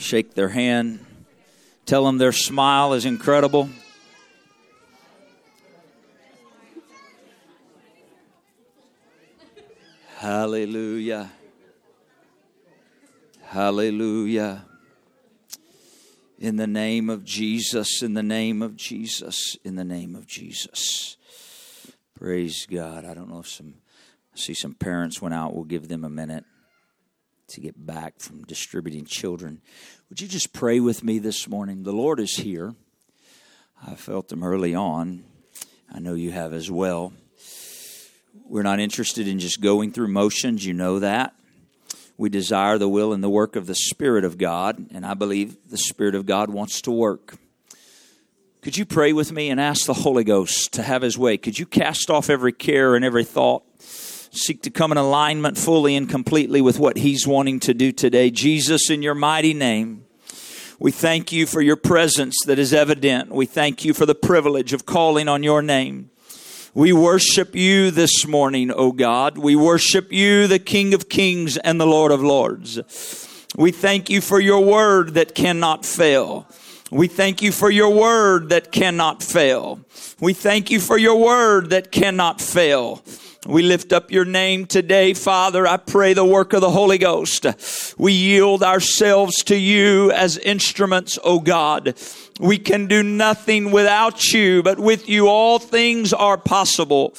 Shake their hand. Tell them their smile is incredible. Hallelujah. Hallelujah. In the name of Jesus, in the name of Jesus, in the name of Jesus. Praise God. I don't know if some, I see some parents went out. We'll give them a minute to get back from distributing children. Would you just pray with me this morning? The Lord is here. I felt Him early on. I know you have as well. We're not interested in just going through motions, you know that. We desire the will and the work of the Spirit of God, and I believe the Spirit of God wants to work. Could you pray with me and ask the Holy Ghost to have His way? Could you cast off every care and every thought? Seek to come in alignment fully and completely with what He's wanting to do today. Jesus, in your mighty name, we thank you for your presence that is evident. We thank you for the privilege of calling on your name. We worship you this morning, O God. We worship you, the King of Kings and the Lord of Lords. We thank you for your word that cannot fail. We thank you for your word that cannot fail. We thank you for your word that cannot fail. We lift up your name today, Father. I pray the work of the Holy Ghost. We yield ourselves to you as instruments, O God. We can do nothing without you, but with you all things are possible.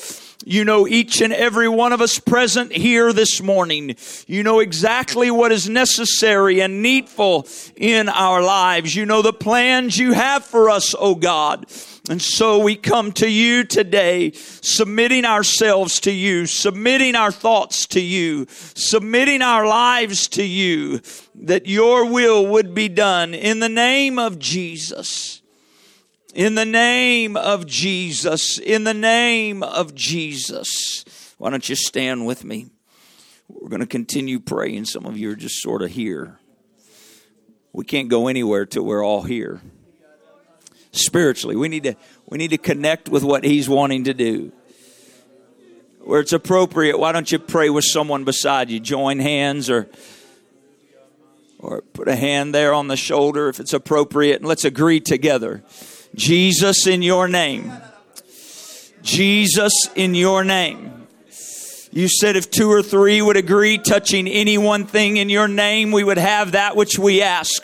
You know each and every one of us present here this morning. You know exactly what is necessary and needful in our lives. You know the plans you have for us, O God. And so we come to you today, submitting ourselves to you, submitting our thoughts to you, submitting our lives to you, that your will would be done in the name of Jesus. In the name of Jesus. In the name of Jesus. Why don't you stand with me? We're going to continue praying. Some of you are just sort of here. We can't go anywhere till we're all here spiritually. We need to we need to connect with what he's wanting to do. Where it's appropriate, why don't you pray with someone beside you? Join hands or or put a hand there on the shoulder if it's appropriate and let's agree together. Jesus in your name. Jesus in your name. You said if two or three would agree touching any one thing in your name, we would have that which we ask.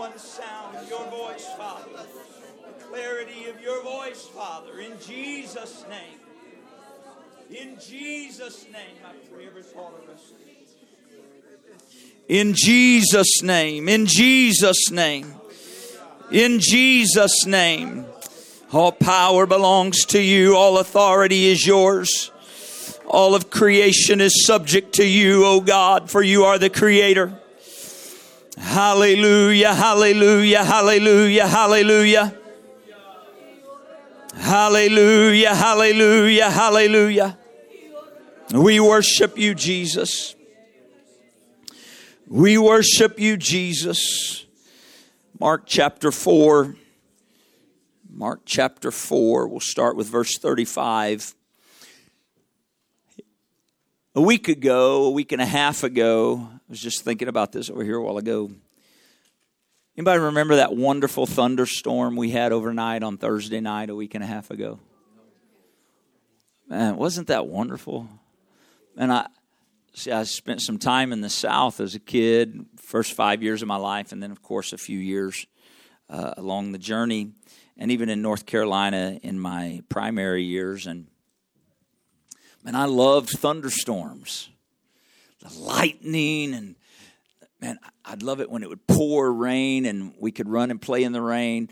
One sound, your voice, Father. The clarity of your voice, Father. In Jesus' name. In Jesus' name, I pray every thought of us. In Jesus' name. In Jesus' name. In Jesus' name. All power belongs to you. All authority is yours. All of creation is subject to you, O God, for you are the creator. Hallelujah, hallelujah, hallelujah, hallelujah. Hallelujah, hallelujah, hallelujah. We worship you, Jesus. We worship you, Jesus. Mark chapter 4. Mark chapter 4. We'll start with verse 35. A week ago, a week and a half ago, was just thinking about this over here a while ago. Anybody remember that wonderful thunderstorm we had overnight on Thursday night a week and a half ago? Man, wasn't that wonderful? And I see I spent some time in the South as a kid, first five years of my life, and then of course a few years uh, along the journey, and even in North Carolina in my primary years. And Man, I loved thunderstorms, the lightning, and man, I'd love it when it would pour rain and we could run and play in the rain.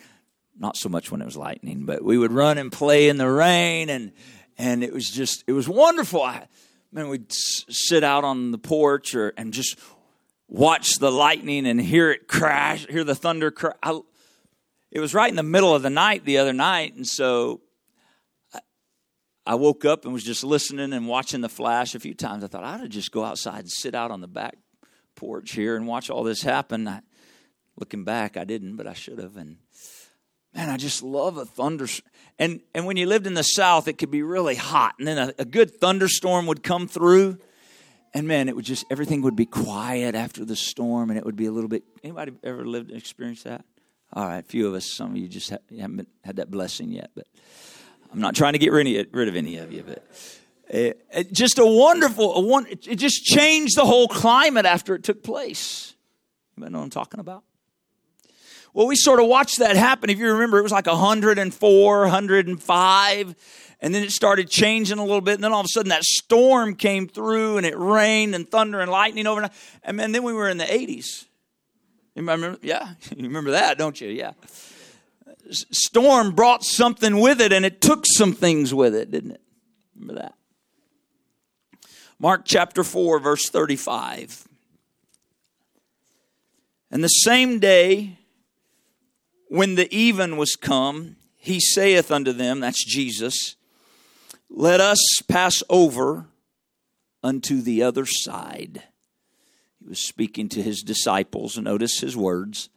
Not so much when it was lightning, but we would run and play in the rain, and and it was just it was wonderful. I, man, we'd sit out on the porch or and just watch the lightning and hear it crash, hear the thunder crash. It was right in the middle of the night the other night, and so I woke up and was just listening and watching the flash a few times. I thought I ought to just go outside and sit out on the back porch here and watch all this happen. I, looking back, I didn't, but I should have. And man, I just love a thunder. And and when you lived in the South, it could be really hot, and then a, a good thunderstorm would come through, and man, it would just everything would be quiet after the storm, and it would be a little bit. Anybody ever lived and experienced that? All right, a few of us. Some of you just haven't had that blessing yet, but I'm not trying to get rid of any of you, but it, it, just a wonderful, a one, it just changed the whole climate after it took place. You know what I'm talking about? Well, we sort of watched that happen. If you remember, it was like 104, 105, and then it started changing a little bit. And then all of a sudden, that storm came through, and it rained and thunder and lightning overnight. And then we were in the 80s. You remember? Yeah, you remember that, don't you? Yeah storm brought something with it and it took some things with it, didn't it? Remember that? Mark chapter 4, verse 35. And the same day when the even was come, he saith unto them, that's Jesus, let us pass over unto the other side. He was speaking to his disciples. Notice his words.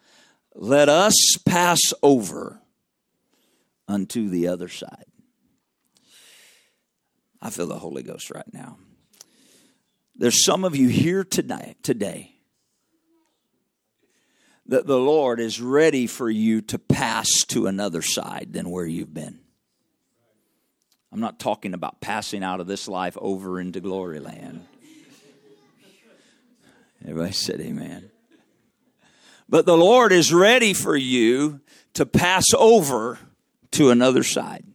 Let us pass over unto the other side. I feel the Holy Ghost right now. There's some of you here tonight, today, that the Lord is ready for you to pass to another side than where you've been. I'm not talking about passing out of this life over into glory land. Everybody said amen. But the Lord is ready for you to pass over to another side.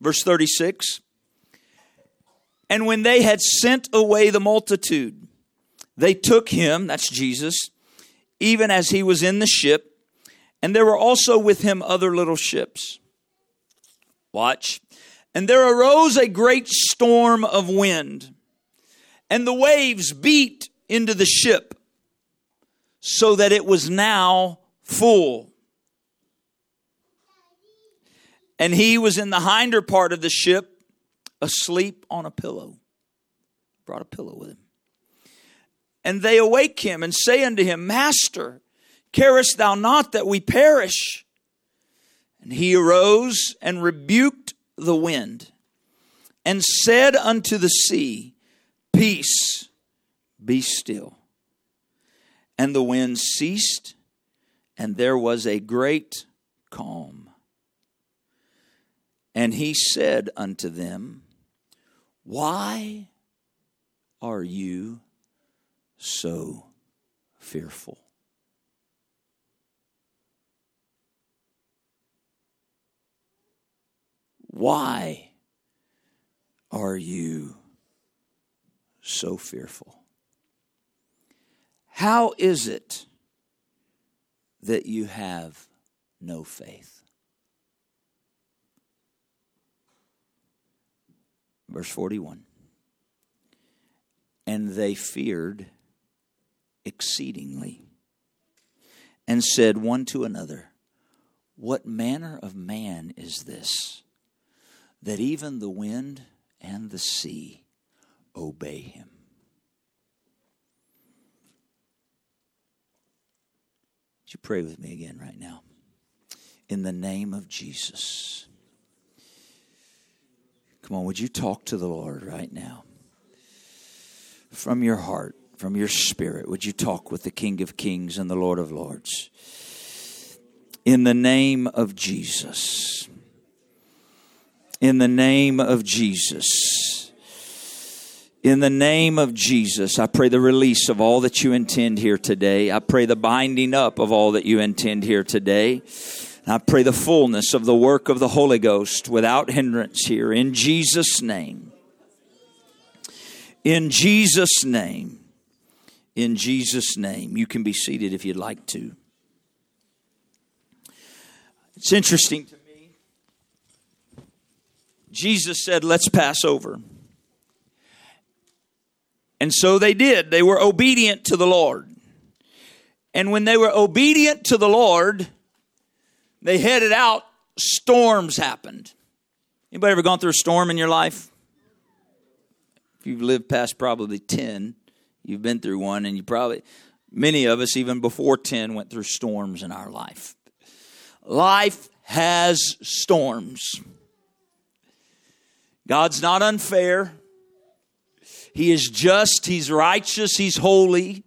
Verse 36 And when they had sent away the multitude, they took him, that's Jesus, even as he was in the ship, and there were also with him other little ships. Watch. And there arose a great storm of wind, and the waves beat into the ship, so that it was now full. And he was in the hinder part of the ship, asleep on a pillow. Brought a pillow with him. And they awake him and say unto him, Master, carest thou not that we perish? And he arose and rebuked the wind and said unto the sea, Peace, be still. And the wind ceased, and there was a great calm. And he said unto them, Why are you so fearful? Why are you so fearful? How is it that you have no faith? Verse 41. And they feared exceedingly and said one to another, What manner of man is this, that even the wind and the sea obey him? Would you pray with me again right now? In the name of Jesus. Come on, would you talk to the Lord right now? From your heart, from your spirit, would you talk with the King of Kings and the Lord of Lords? In the name of Jesus. In the name of Jesus. In the name of Jesus, I pray the release of all that you intend here today. I pray the binding up of all that you intend here today. I pray the fullness of the work of the Holy Ghost without hindrance here in Jesus' name. In Jesus' name. In Jesus' name. You can be seated if you'd like to. It's interesting to me. Jesus said, Let's pass over. And so they did. They were obedient to the Lord. And when they were obedient to the Lord, they headed out, storms happened. Anybody ever gone through a storm in your life? If you've lived past probably 10, you've been through one, and you probably, many of us, even before 10, went through storms in our life. Life has storms. God's not unfair. He is just, He's righteous, He's holy,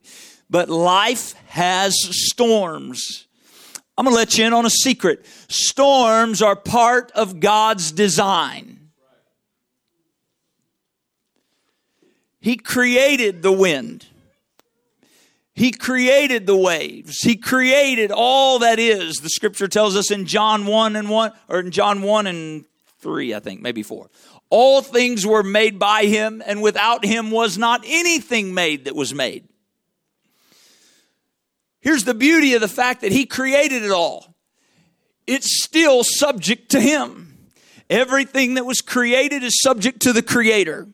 but life has storms. I'm going to let you in on a secret. Storms are part of God's design. He created the wind. He created the waves. He created all that is. The scripture tells us in John 1 and 1 or in John 1 and 3, I think, maybe 4. All things were made by him, and without him was not anything made that was made. Here's the beauty of the fact that he created it all. It's still subject to him. Everything that was created is subject to the creator.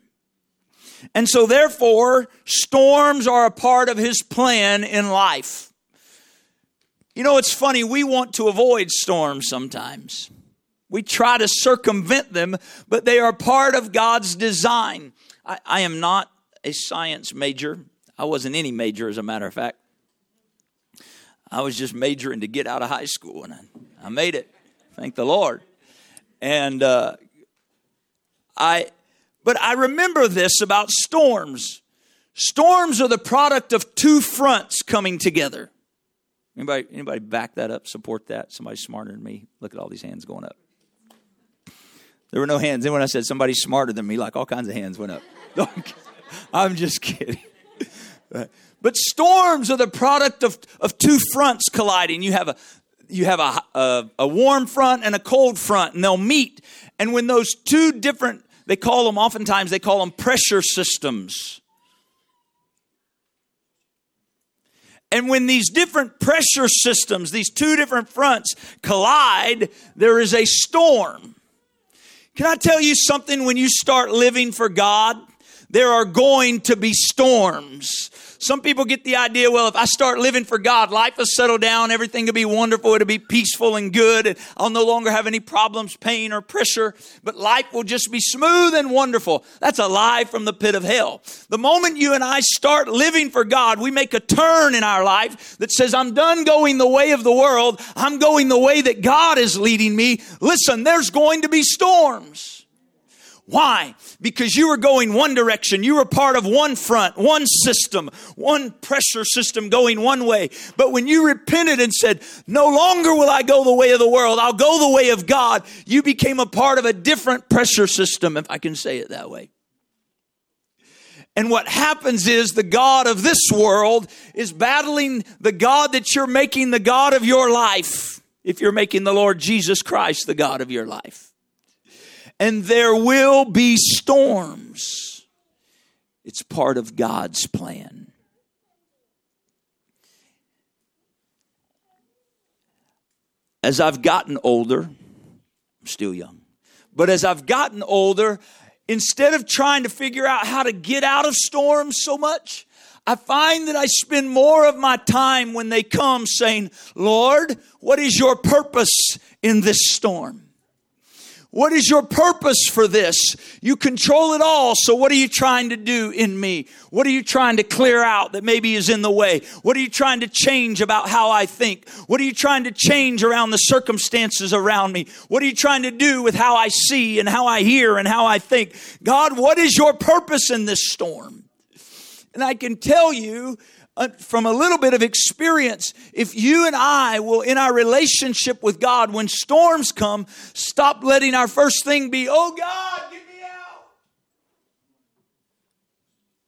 And so therefore, storms are a part of his plan in life. You know, it's funny, we want to avoid storms sometimes. We try to circumvent them, but they are part of God's design. I, I am not a science major. I wasn't any major, as a matter of fact. I was just majoring to get out of high school, and I, I made it. Thank the Lord. And uh, I, but I remember this about storms. Storms are the product of two fronts coming together. Anybody, anybody back that up, support that? Somebody smarter than me. Look at all these hands going up. There were no hands. Then when I said somebody smarter than me, like all kinds of hands went up. I'm just kidding. But storms are the product of, of two fronts colliding. You have a you have a, a, a warm front and a cold front, and they'll meet. And when those two different, they call them oftentimes they call them pressure systems. And when these different pressure systems, these two different fronts collide, there is a storm. Can I tell you something? When you start living for God, there are going to be storms. Some people get the idea, well, if I start living for God, life will settle down, everything will be wonderful, it'll be peaceful and good, and I'll no longer have any problems, pain, or pressure, but life will just be smooth and wonderful. That's a lie from the pit of hell. The moment you and I start living for God, we make a turn in our life that says, I'm done going the way of the world, I'm going the way that God is leading me. Listen, there's going to be storms. Why? Because you were going one direction. You were part of one front, one system, one pressure system going one way. But when you repented and said, no longer will I go the way of the world, I'll go the way of God, you became a part of a different pressure system, if I can say it that way. And what happens is the God of this world is battling the God that you're making the God of your life, if you're making the Lord Jesus Christ the God of your life and there will be storms. It's part of God's plan. As I've gotten older, I'm still young, but as I've gotten older, instead of trying to figure out how to get out of storms so much, I find that I spend more of my time when they come saying, Lord, what is your purpose in this storm? What is your purpose for this? You control it all. So what are you trying to do in me? What are you trying to clear out that maybe is in the way? What are you trying to change about how I think? What are you trying to change around the circumstances around me? What are you trying to do with how I see and how I hear and how I think? God, what is your purpose in this storm? And I can tell you from a little bit of experience, if you and I will, in our relationship with God, when storms come, stop letting our first thing be, oh God, get me out.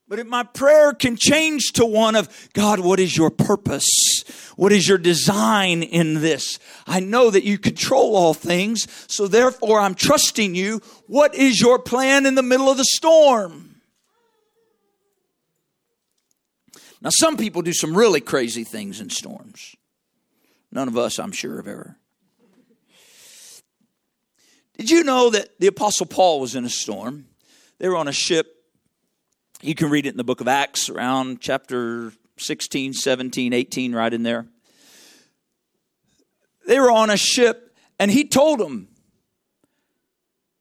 But if my prayer can change to one of, God, what is your purpose? What is your design in this? I know that you control all things, so therefore I'm trusting you. What is your plan in the middle of the storm? Now, some people do some really crazy things in storms. None of us, I'm sure, have ever. Did you know that the Apostle Paul was in a storm? They were on a ship. You can read it in the book of Acts around chapter 16, 17, 18, right in there. They were on a ship, and he told them.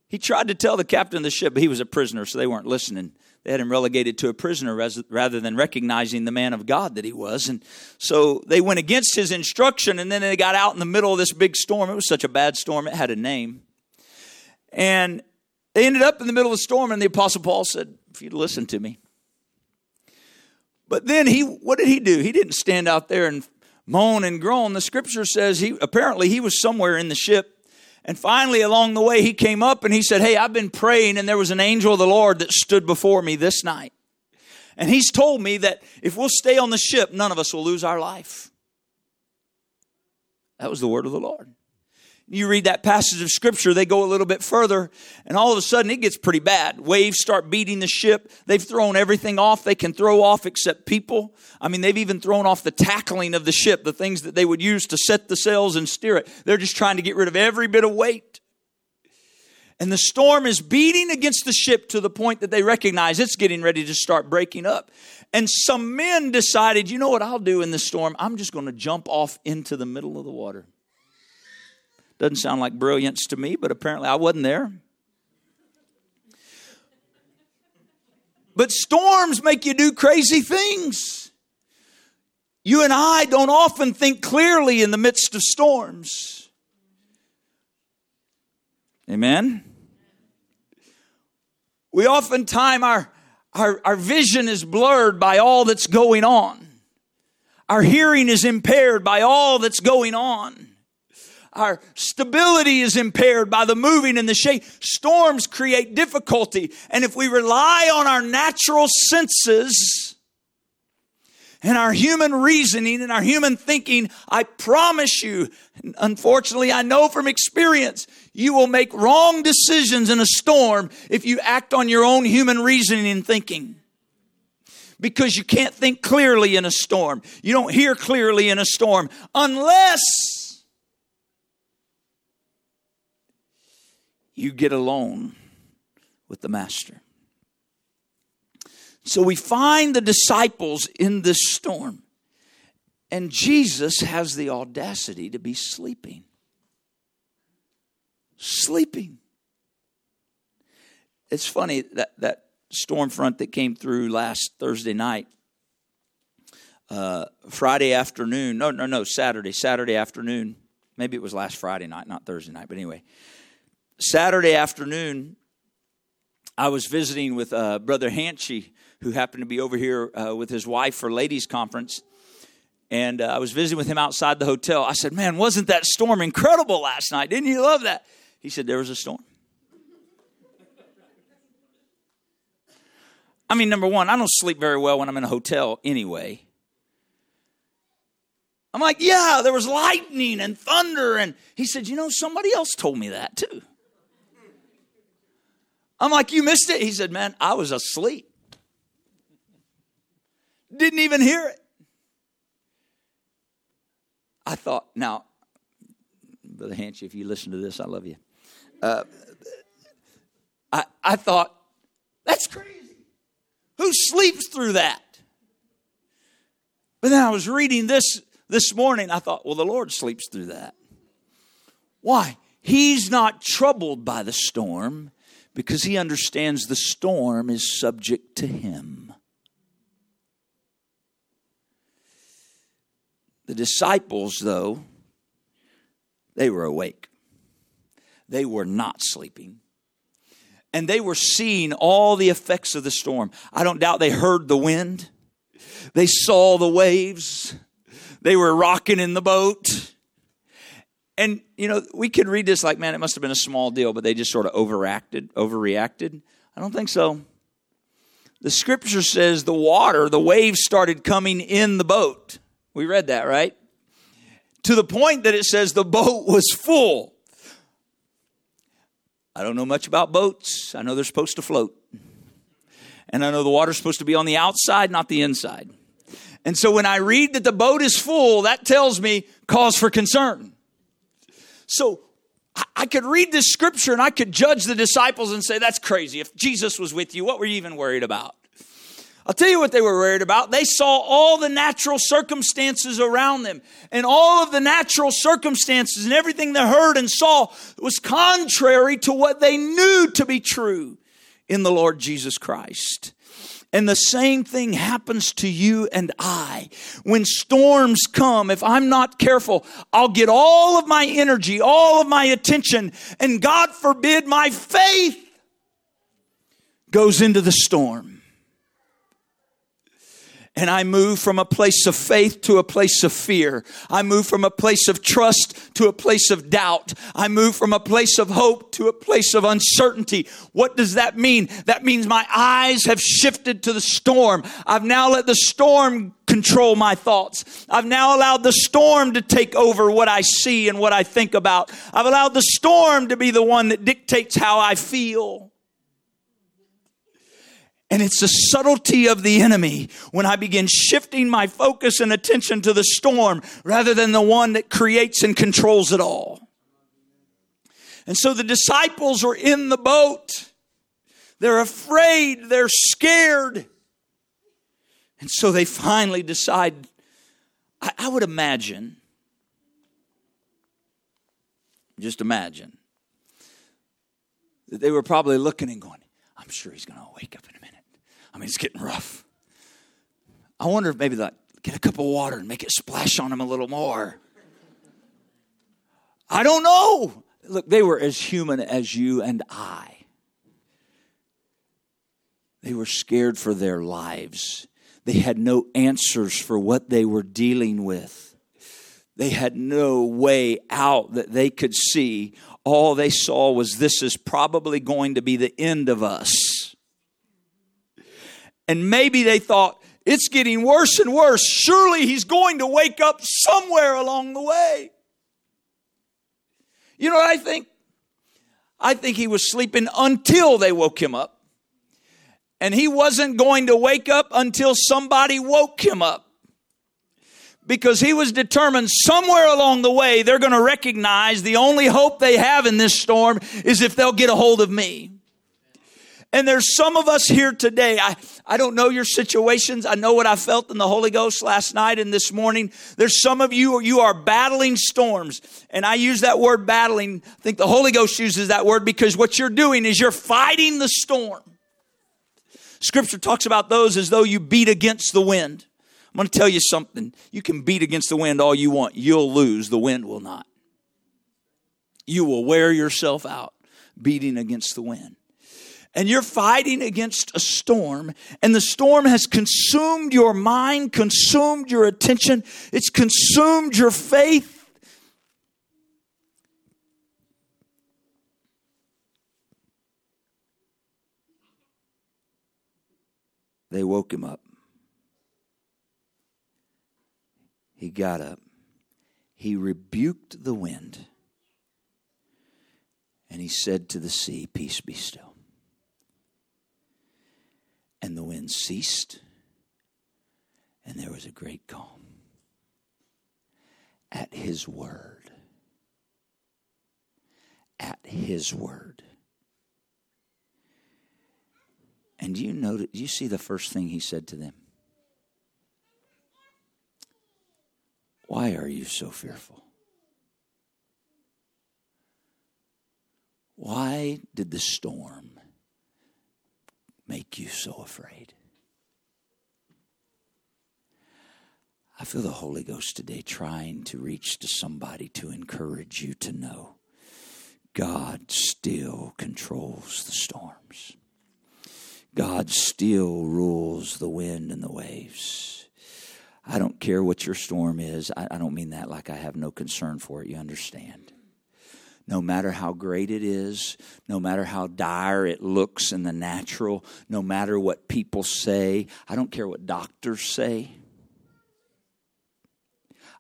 He tried to tell the captain of the ship, but he was a prisoner, so they weren't listening. They had him relegated to a prisoner rather than recognizing the man of God that he was. And so they went against his instruction, and then they got out in the middle of this big storm. It was such a bad storm, it had a name. And they ended up in the middle of the storm, and the Apostle Paul said, If you'd listen to me, but then he, what did he do? He didn't stand out there and moan and groan. The scripture says he apparently he was somewhere in the ship. And finally, along the way, he came up and he said, Hey, I've been praying, and there was an angel of the Lord that stood before me this night. And he's told me that if we'll stay on the ship, none of us will lose our life. That was the word of the Lord you read that passage of scripture, they go a little bit further, and all of a sudden it gets pretty bad. Waves start beating the ship. They've thrown everything off they can throw off except people. I mean, they've even thrown off the tackling of the ship, the things that they would use to set the sails and steer it. They're just trying to get rid of every bit of weight. And the storm is beating against the ship to the point that they recognize it's getting ready to start breaking up. And some men decided, you know what I'll do in this storm? I'm just going to jump off into the middle of the water. Doesn't sound like brilliance to me, but apparently I wasn't there. But storms make you do crazy things. You and I don't often think clearly in the midst of storms. Amen? We oftentimes, our, our, our vision is blurred by all that's going on. Our hearing is impaired by all that's going on our stability is impaired by the moving and the shake. Storms create difficulty. And if we rely on our natural senses and our human reasoning and our human thinking, I promise you, unfortunately, I know from experience, you will make wrong decisions in a storm if you act on your own human reasoning and thinking because you can't think clearly in a storm. You don't hear clearly in a storm unless you get alone with the Master. So we find the disciples in this storm, and Jesus has the audacity to be sleeping. Sleeping. It's funny that that storm front that came through last Thursday night, uh, Friday afternoon. No, no, no, Saturday, Saturday afternoon. Maybe it was last Friday night, not Thursday night, but anyway. Saturday afternoon, I was visiting with uh, Brother Hanchy, who happened to be over here uh, with his wife for ladies' conference. And uh, I was visiting with him outside the hotel. I said, Man, wasn't that storm incredible last night? Didn't you love that? He said, There was a storm. I mean, number one, I don't sleep very well when I'm in a hotel anyway. I'm like, Yeah, there was lightning and thunder. And he said, You know, somebody else told me that too. I'm like, You missed it? He said, Man, I was asleep. Didn't even hear it. I thought, now, Brother Hanchy, if you listen to this, I love you. Uh, I, I thought, that's crazy. Who sleeps through that? But then I was reading this this morning. I thought, well, the Lord sleeps through that. Why? He's not troubled by the storm because he understands the storm is subject to him. The disciples, though, they were awake. They were not sleeping. And they were seeing all the effects of the storm. I don't doubt they heard the wind. They saw the waves. They were rocking in the boat. And, you know, we could read this like, man, it must have been a small deal, but they just sort of overacted, overreacted. I don't think so. The scripture says the water, the waves started coming in the boat. We read that, right? To the point that it says the boat was full. I don't know much about boats. I know they're supposed to float. And I know the water's supposed to be on the outside, not the inside. And so when I read that the boat is full, that tells me cause for concern. So I could read this scripture and I could judge the disciples and say, that's crazy. If Jesus was with you, what were you even worried about? I'll tell you what they were worried about. They saw all the natural circumstances around them, and all of the natural circumstances and everything they heard and saw was contrary to what they knew to be true in the Lord Jesus Christ. And the same thing happens to you and I. When storms come, if I'm not careful, I'll get all of my energy, all of my attention, and God forbid my faith goes into the storm and I move from a place of faith to a place of fear. I move from a place of trust to a place of doubt. I move from a place of hope to a place of uncertainty. What does that mean? That means my eyes have shifted to the storm. I've now let the storm control my thoughts. I've now allowed the storm to take over what I see and what I think about. I've allowed the storm to be the one that dictates how I feel. And it's the subtlety of the enemy when I begin shifting my focus and attention to the storm rather than the one that creates and controls it all. And so the disciples are in the boat. They're afraid, they're scared. And so they finally decide. I, I would imagine, just imagine, that they were probably looking and going, I'm sure he's going to wake up. I mean, it's getting rough. I wonder if maybe that get a cup of water and make it splash on him a little more. I don't know. Look, they were as human as you and I. They were scared for their lives. They had no answers for what they were dealing with. They had no way out that they could see. All they saw was this is probably going to be the end of us. And maybe they thought, it's getting worse and worse. Surely he's going to wake up somewhere along the way. You know what I think? I think he was sleeping until they woke him up. And he wasn't going to wake up until somebody woke him up. Because he was determined somewhere along the way they're going to recognize the only hope they have in this storm is if they'll get a hold of me. And there's some of us here today. I, I don't know your situations. I know what I felt in the Holy Ghost last night and this morning. There's some of you, you are battling storms. And I use that word battling. I think the Holy Ghost uses that word because what you're doing is you're fighting the storm. Scripture talks about those as though you beat against the wind. I'm going to tell you something. You can beat against the wind all you want. You'll lose. The wind will not. You will wear yourself out beating against the wind and you're fighting against a storm, and the storm has consumed your mind, consumed your attention, it's consumed your faith. They woke him up. He got up. He rebuked the wind. And he said to the sea, Peace be still. And the wind ceased, and there was a great calm. At his word. At his word. And do you notice, do you see the first thing he said to them? Why are you so fearful? Why did the storm make you so afraid? I feel the Holy Ghost today trying to reach to somebody to encourage you to know God still controls the storms. God still rules the wind and the waves. I don't care what your storm is. I, I, don't mean that like I have no concern for it. You understand no matter how great it is, no matter how dire it looks in the natural, no matter what people say. I don't care what doctors say.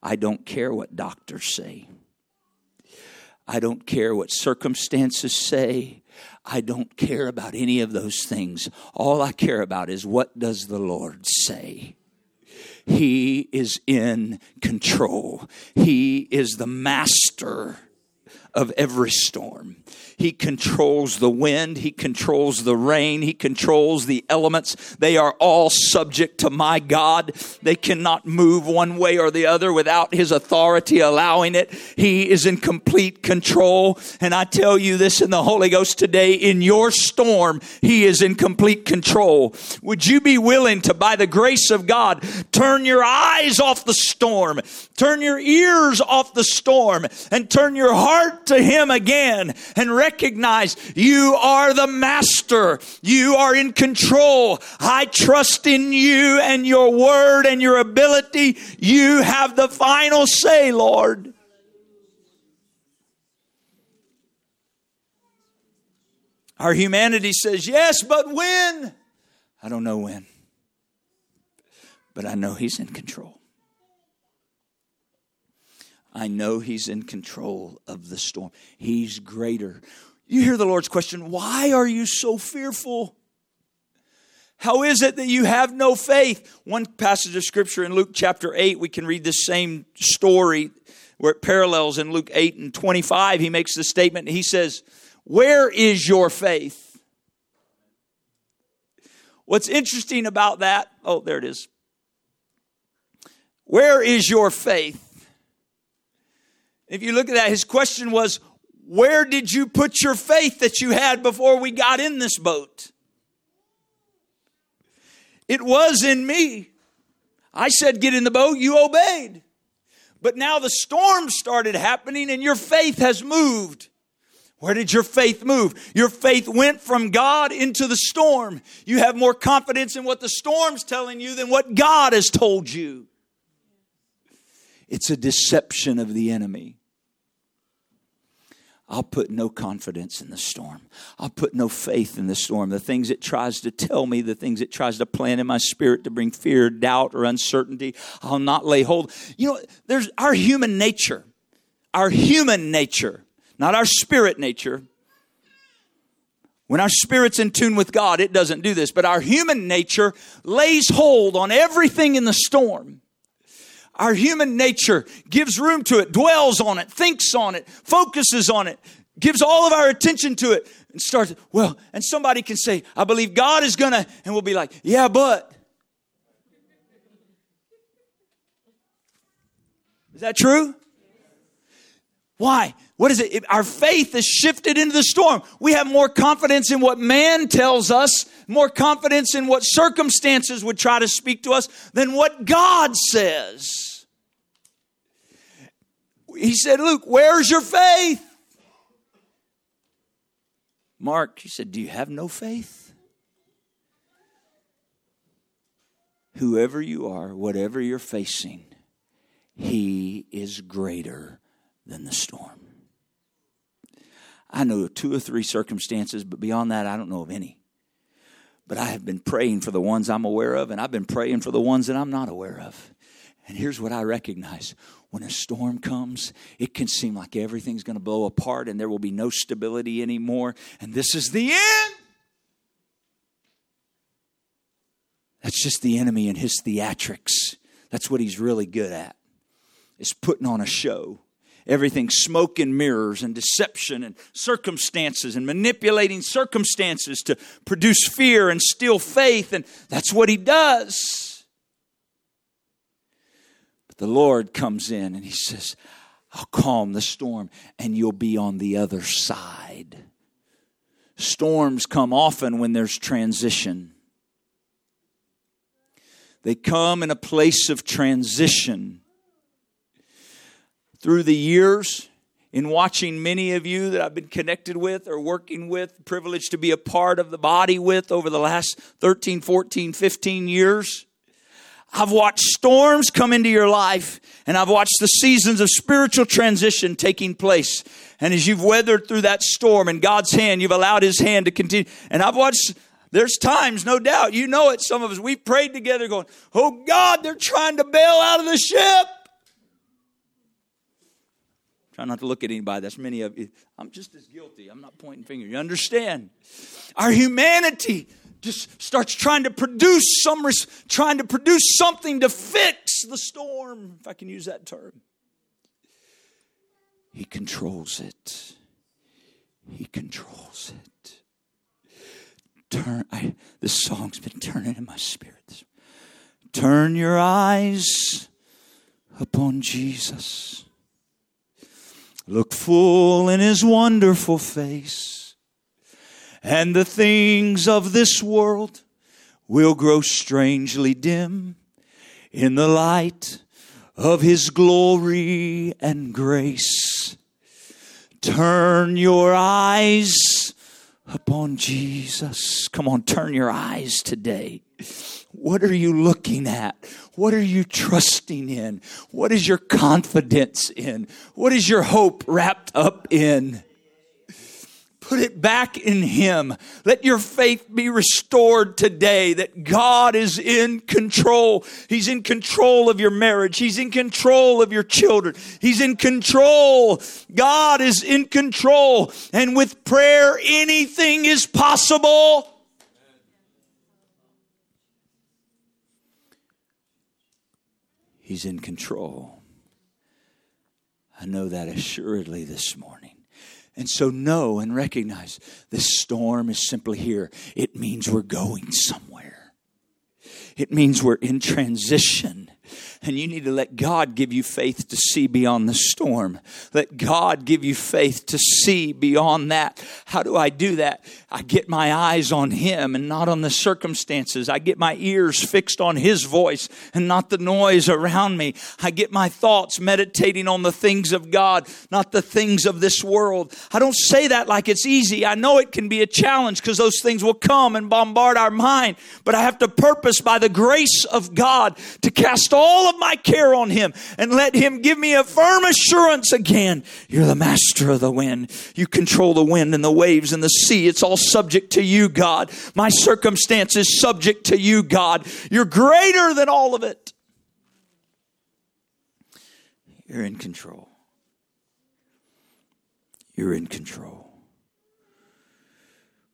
I don't care what doctors say. I don't care what circumstances say. I don't care about any of those things. All I care about is what does the Lord say? He is in control. He is the master of every storm. He controls the wind. He controls the rain. He controls the elements. They are all subject to my God. They cannot move one way or the other without His authority allowing it. He is in complete control. And I tell you this in the Holy Ghost today, in your storm, He is in complete control. Would you be willing to, by the grace of God, turn your eyes off the storm, turn your ears off the storm, and turn your heart to Him again and recognize you are the master. You are in control. I trust in you and your word and your ability. You have the final say, Lord. Our humanity says, yes, but when? I don't know when. But I know He's in control. I know He's in control of the storm. He's greater. You hear the Lord's question why are you so fearful? How is it that you have no faith? One passage of scripture in Luke chapter 8, we can read this same story where it parallels in Luke 8 and 25. He makes the statement, he says, Where is your faith? What's interesting about that, oh, there it is. Where is your faith? If you look at that, his question was, Where did you put your faith that you had before we got in this boat? It was in me. I said, Get in the boat, you obeyed. But now the storm started happening and your faith has moved. Where did your faith move? Your faith went from God into the storm. You have more confidence in what the storm's telling you than what God has told you. It's a deception of the enemy. I'll put no confidence in the storm. I'll put no faith in the storm. The things it tries to tell me, the things it tries to plant in my spirit to bring fear, doubt, or uncertainty, I'll not lay hold. You know, there's our human nature, our human nature, not our spirit nature. When our spirit's in tune with God, it doesn't do this, but our human nature lays hold on everything in the storm. Our human nature gives room to it, dwells on it, thinks on it, focuses on it, gives all of our attention to it, and starts, well, and somebody can say, I believe God is gonna, and we'll be like, yeah, but. Is that true? Why? What is it? Our faith is shifted into the storm. We have more confidence in what man tells us, more confidence in what circumstances would try to speak to us than what God says. He said, Luke, where's your faith? Mark, he said, Do you have no faith? Whoever you are, whatever you're facing, he is greater than the storm. I know two or three circumstances, but beyond that, I don't know of any. But I have been praying for the ones I'm aware of, and I've been praying for the ones that I'm not aware of. And here's what I recognize when a storm comes, it can seem like everything's going to blow apart and there will be no stability anymore. And this is the end. That's just the enemy and his theatrics. That's what he's really good at, is putting on a show everything smoke and mirrors and deception and circumstances and manipulating circumstances to produce fear and steal faith. And that's what he does. But the Lord comes in and he says, I'll calm the storm and you'll be on the other side. Storms come often when there's transition. They come in a place of transition through the years in watching many of you that I've been connected with or working with, privileged to be a part of the body with over the last 13, 14, 15 years. I've watched storms come into your life and I've watched the seasons of spiritual transition taking place. And as you've weathered through that storm in God's hand, you've allowed His hand to continue. And I've watched, there's times, no doubt, you know it, some of us, we prayed together going, Oh God, they're trying to bail out of the ship. Try not to look at anybody. That's many of you. I'm just as guilty. I'm not pointing fingers. You understand? Our humanity just starts trying to produce some, trying to produce something to fix the storm, if I can use that term. He controls it. He controls it. Turn. I, this song's been turning in my spirit. Turn your eyes upon Jesus. Look full in his wonderful face, and the things of this world will grow strangely dim in the light of his glory and grace. Turn your eyes upon Jesus. Come on, turn your eyes today. What are you looking at? What are you trusting in? What is your confidence in? What is your hope wrapped up in? Put it back in Him. Let your faith be restored today that God is in control. He's in control of your marriage. He's in control of your children. He's in control. God is in control. And with prayer, anything is possible. He's in control. I know that assuredly this morning. And so, know and recognize this storm is simply here. It means we're going somewhere, it means we're in transition. And you need to let God give you faith to see beyond the storm. Let God give you faith to see beyond that. How do I do that? I get my eyes on Him and not on the circumstances. I get my ears fixed on His voice and not the noise around me. I get my thoughts meditating on the things of God, not the things of this world. I don't say that like it's easy. I know it can be a challenge because those things will come and bombard our mind. But I have to purpose by the grace of God to cast all of my care on him and let him give me a firm assurance again. You're the master of the wind. You control the wind and the waves and the sea. It's all subject to you, God. My circumstance is subject to you, God. You're greater than all of it. You're in control. You're in control.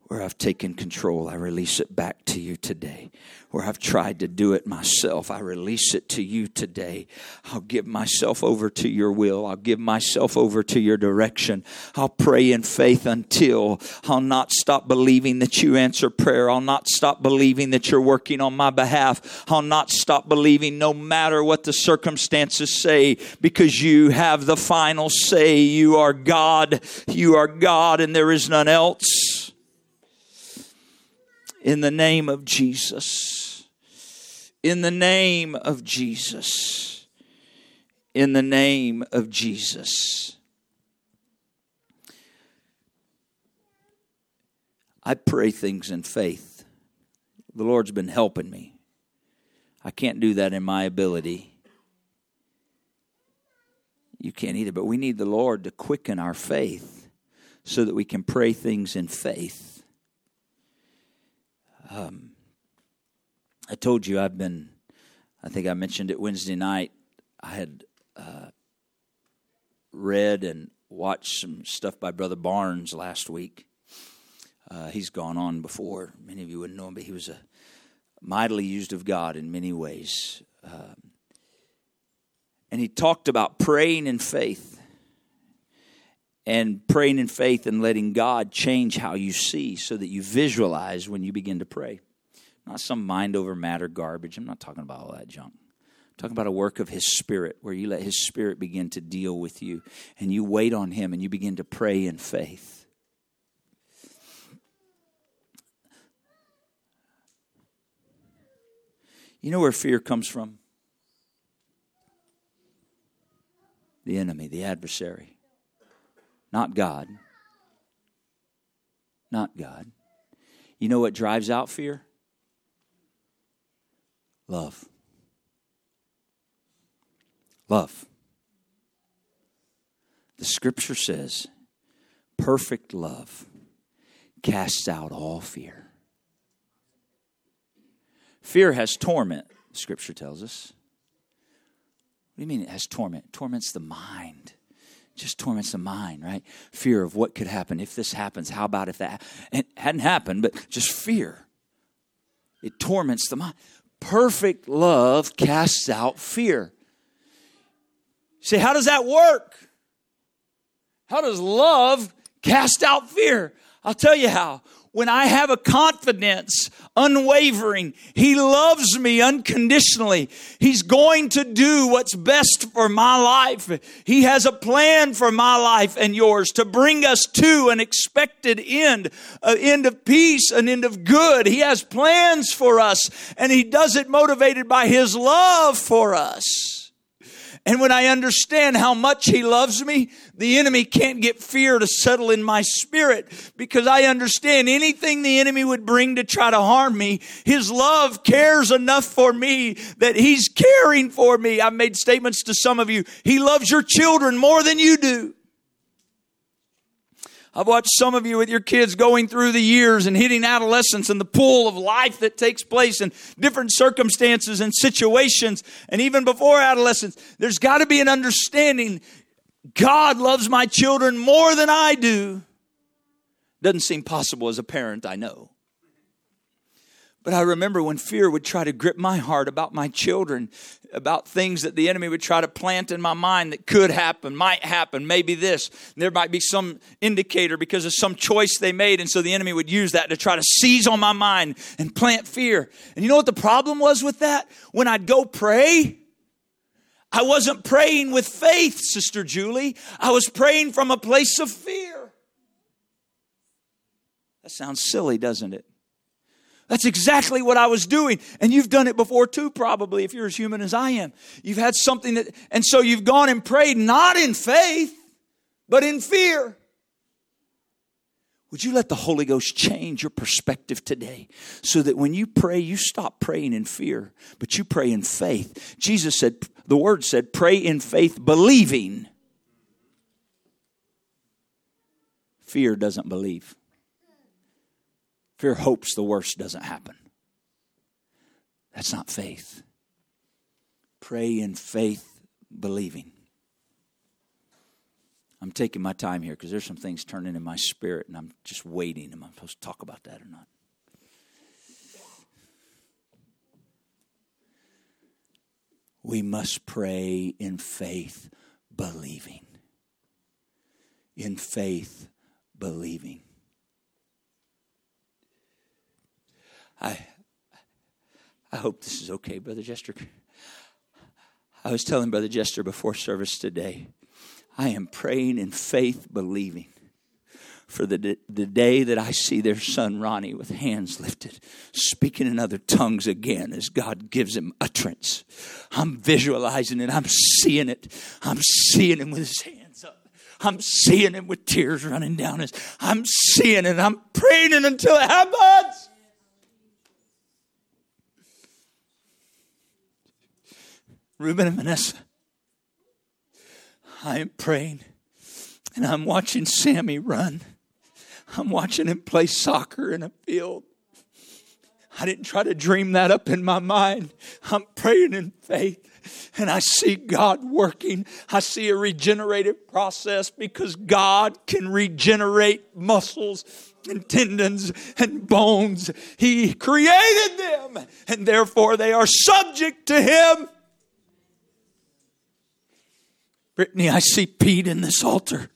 Where I've taken control, I release it back to you today where I've tried to do it myself. I release it to you today. I'll give myself over to your will. I'll give myself over to your direction. I'll pray in faith until I'll not stop believing that you answer prayer. I'll not stop believing that you're working on my behalf. I'll not stop believing no matter what the circumstances say because you have the final say. You are God. You are God and there is none else in the name of Jesus. In the name of Jesus. In the name of Jesus. I pray things in faith. The Lord's been helping me. I can't do that in my ability. You can't either, but we need the Lord to quicken our faith so that we can pray things in faith. Um, I told you I've been, I think I mentioned it Wednesday night. I had uh, read and watched some stuff by Brother Barnes last week. Uh, he's gone on before. Many of you wouldn't know him, but he was a mightily used of God in many ways. Um, and he talked about praying in faith and praying in faith and letting God change how you see so that you visualize when you begin to pray. Not some mind over matter garbage. I'm not talking about all that junk. I'm talking about a work of His Spirit where you let His Spirit begin to deal with you and you wait on Him and you begin to pray in faith. You know where fear comes from? The enemy, the adversary not God. Not God. You know what drives out fear? Love. Love. The scripture says, perfect love casts out all fear. Fear has torment, scripture tells us. What do you mean it has torment? Torments the mind just torments the mind, right? Fear of what could happen if this happens. How about if that? It hadn't happened, but just fear. It torments the mind. Perfect love casts out fear. say, how does that work? How does love cast out fear? I'll tell you how when I have a confidence, unwavering, He loves me unconditionally. He's going to do what's best for my life. He has a plan for my life and yours to bring us to an expected end, an end of peace, an end of good. He has plans for us and He does it motivated by His love for us. And when I understand how much He loves me, the enemy can't get fear to settle in my spirit because I understand anything the enemy would bring to try to harm me, His love cares enough for me that He's caring for me. I've made statements to some of you. He loves your children more than you do. I've watched some of you with your kids going through the years and hitting adolescence and the pool of life that takes place in different circumstances and situations. And even before adolescence, there's got to be an understanding God loves my children more than I do. Doesn't seem possible as a parent, I know. But I remember when fear would try to grip my heart about my children, about things that the enemy would try to plant in my mind that could happen, might happen, maybe this. There might be some indicator because of some choice they made. And so the enemy would use that to try to seize on my mind and plant fear. And you know what the problem was with that? When I'd go pray, I wasn't praying with faith, Sister Julie. I was praying from a place of fear. That sounds silly, doesn't it? That's exactly what I was doing. And you've done it before too, probably, if you're as human as I am. You've had something that, and so you've gone and prayed not in faith, but in fear. Would you let the Holy Ghost change your perspective today so that when you pray, you stop praying in fear, but you pray in faith? Jesus said, the word said, pray in faith, believing. Fear doesn't believe. Fear hopes the worst doesn't happen. That's not faith. Pray in faith, believing. I'm taking my time here because there's some things turning in my spirit, and I'm just waiting. Am I supposed to talk about that or not? We must pray in faith, believing. In faith, believing. I, I hope this is okay, Brother Jester. I was telling Brother Jester before service today, I am praying in faith, believing for the, the day that I see their son Ronnie with hands lifted, speaking in other tongues again as God gives him utterance. I'm visualizing it. I'm seeing it. I'm seeing him with his hands up. I'm seeing him with tears running down his. I'm seeing it. I'm praying it until it happens. Reuben and Vanessa, I am praying and I'm watching Sammy run. I'm watching him play soccer in a field. I didn't try to dream that up in my mind. I'm praying in faith and I see God working. I see a regenerative process because God can regenerate muscles and tendons and bones. He created them and therefore they are subject to Him. Brittany, I see Pete in this altar.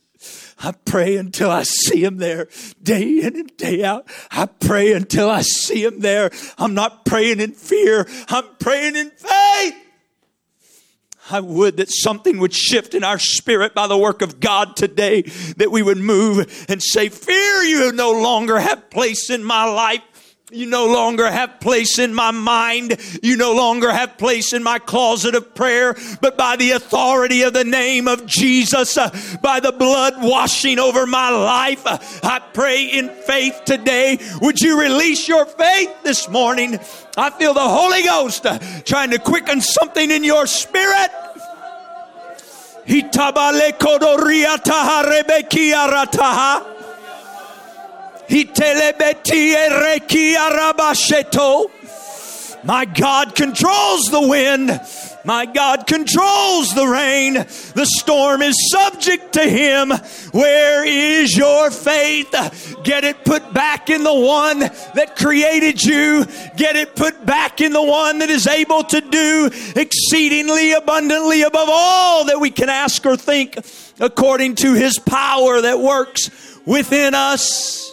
I pray until I see him there day in and day out. I pray until I see him there. I'm not praying in fear. I'm praying in faith. I would that something would shift in our spirit by the work of God today, that we would move and say, Fear, you no longer have place in my life. You no longer have place in my mind. You no longer have place in my closet of prayer, but by the authority of the name of Jesus, uh, by the blood washing over my life, uh, I pray in faith today. Would you release your faith this morning? I feel the Holy Ghost uh, trying to quicken something in your spirit. My God controls the wind. My God controls the rain. The storm is subject to him. Where is your faith? Get it put back in the one that created you. Get it put back in the one that is able to do exceedingly abundantly above all that we can ask or think according to his power that works within us.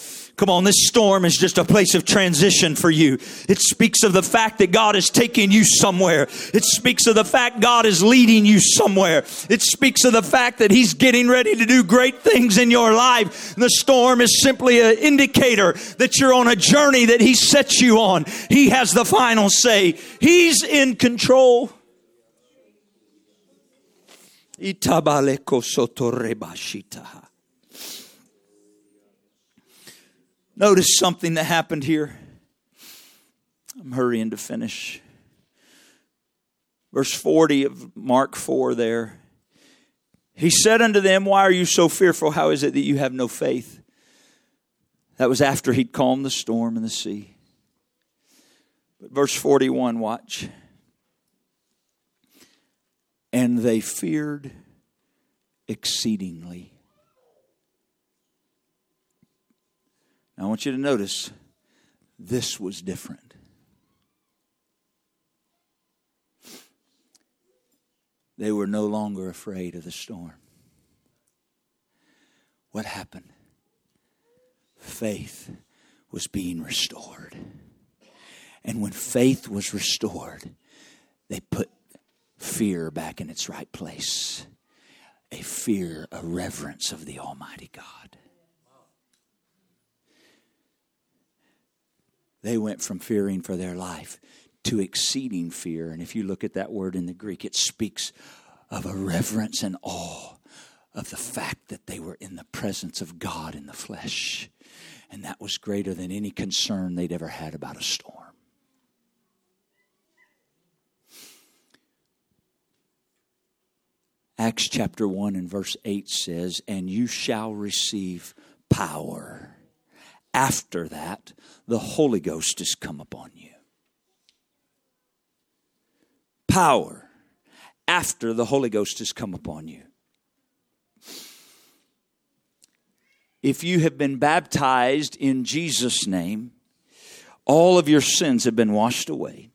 Come on, this storm is just a place of transition for you. It speaks of the fact that God is taking you somewhere. It speaks of the fact God is leading you somewhere. It speaks of the fact that He's getting ready to do great things in your life. The storm is simply an indicator that you're on a journey that He sets you on. He has the final say. He's in control. Itabaleko sotorebashitaha. Notice something that happened here. I'm hurrying to finish. Verse 40 of Mark 4 there. He said unto them, Why are you so fearful? How is it that you have no faith? That was after he'd calmed the storm and the sea. But verse 41, watch. And they feared exceedingly. I want you to notice this was different. They were no longer afraid of the storm. What happened? Faith was being restored. And when faith was restored, they put fear back in its right place a fear, a reverence of the Almighty God. They went from fearing for their life to exceeding fear. And if you look at that word in the Greek, it speaks of a reverence and awe of the fact that they were in the presence of God in the flesh. And that was greater than any concern they'd ever had about a storm. Acts chapter 1 and verse 8 says, And you shall receive power after that, the Holy Ghost has come upon you. Power after the Holy Ghost has come upon you. If you have been baptized in Jesus' name, all of your sins have been washed away.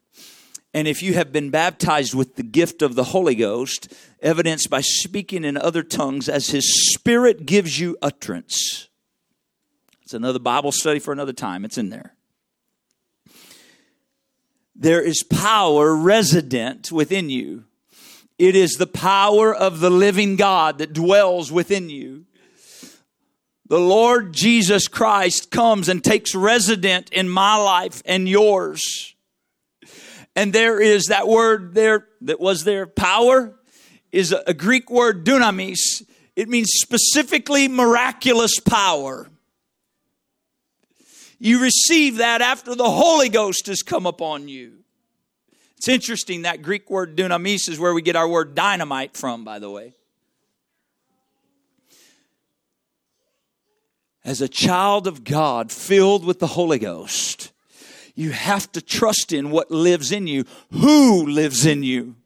And if you have been baptized with the gift of the Holy Ghost, evidenced by speaking in other tongues as His Spirit gives you utterance, it's another Bible study for another time. It's in there. There is power resident within you. It is the power of the living God that dwells within you. The Lord Jesus Christ comes and takes resident in my life and yours. And there is that word there that was there, power, is a Greek word dunamis. It means specifically miraculous power. You receive that after the Holy Ghost has come upon you. It's interesting that Greek word dunamis is where we get our word dynamite from, by the way. As a child of God filled with the Holy Ghost, you have to trust in what lives in you, who lives in you.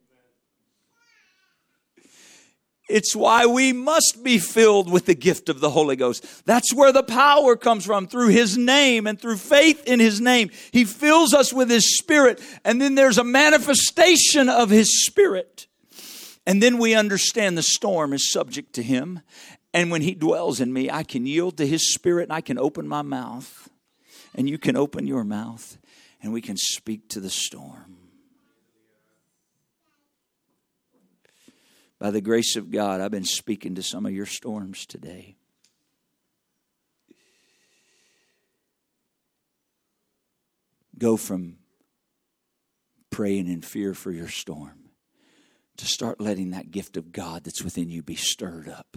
It's why we must be filled with the gift of the Holy Ghost. That's where the power comes from through His name and through faith in His name. He fills us with His Spirit, and then there's a manifestation of His Spirit. And then we understand the storm is subject to Him. And when He dwells in me, I can yield to His Spirit and I can open my mouth. And you can open your mouth and we can speak to the storm. By the grace of God, I've been speaking to some of your storms today. Go from praying in fear for your storm to start letting that gift of God that's within you be stirred up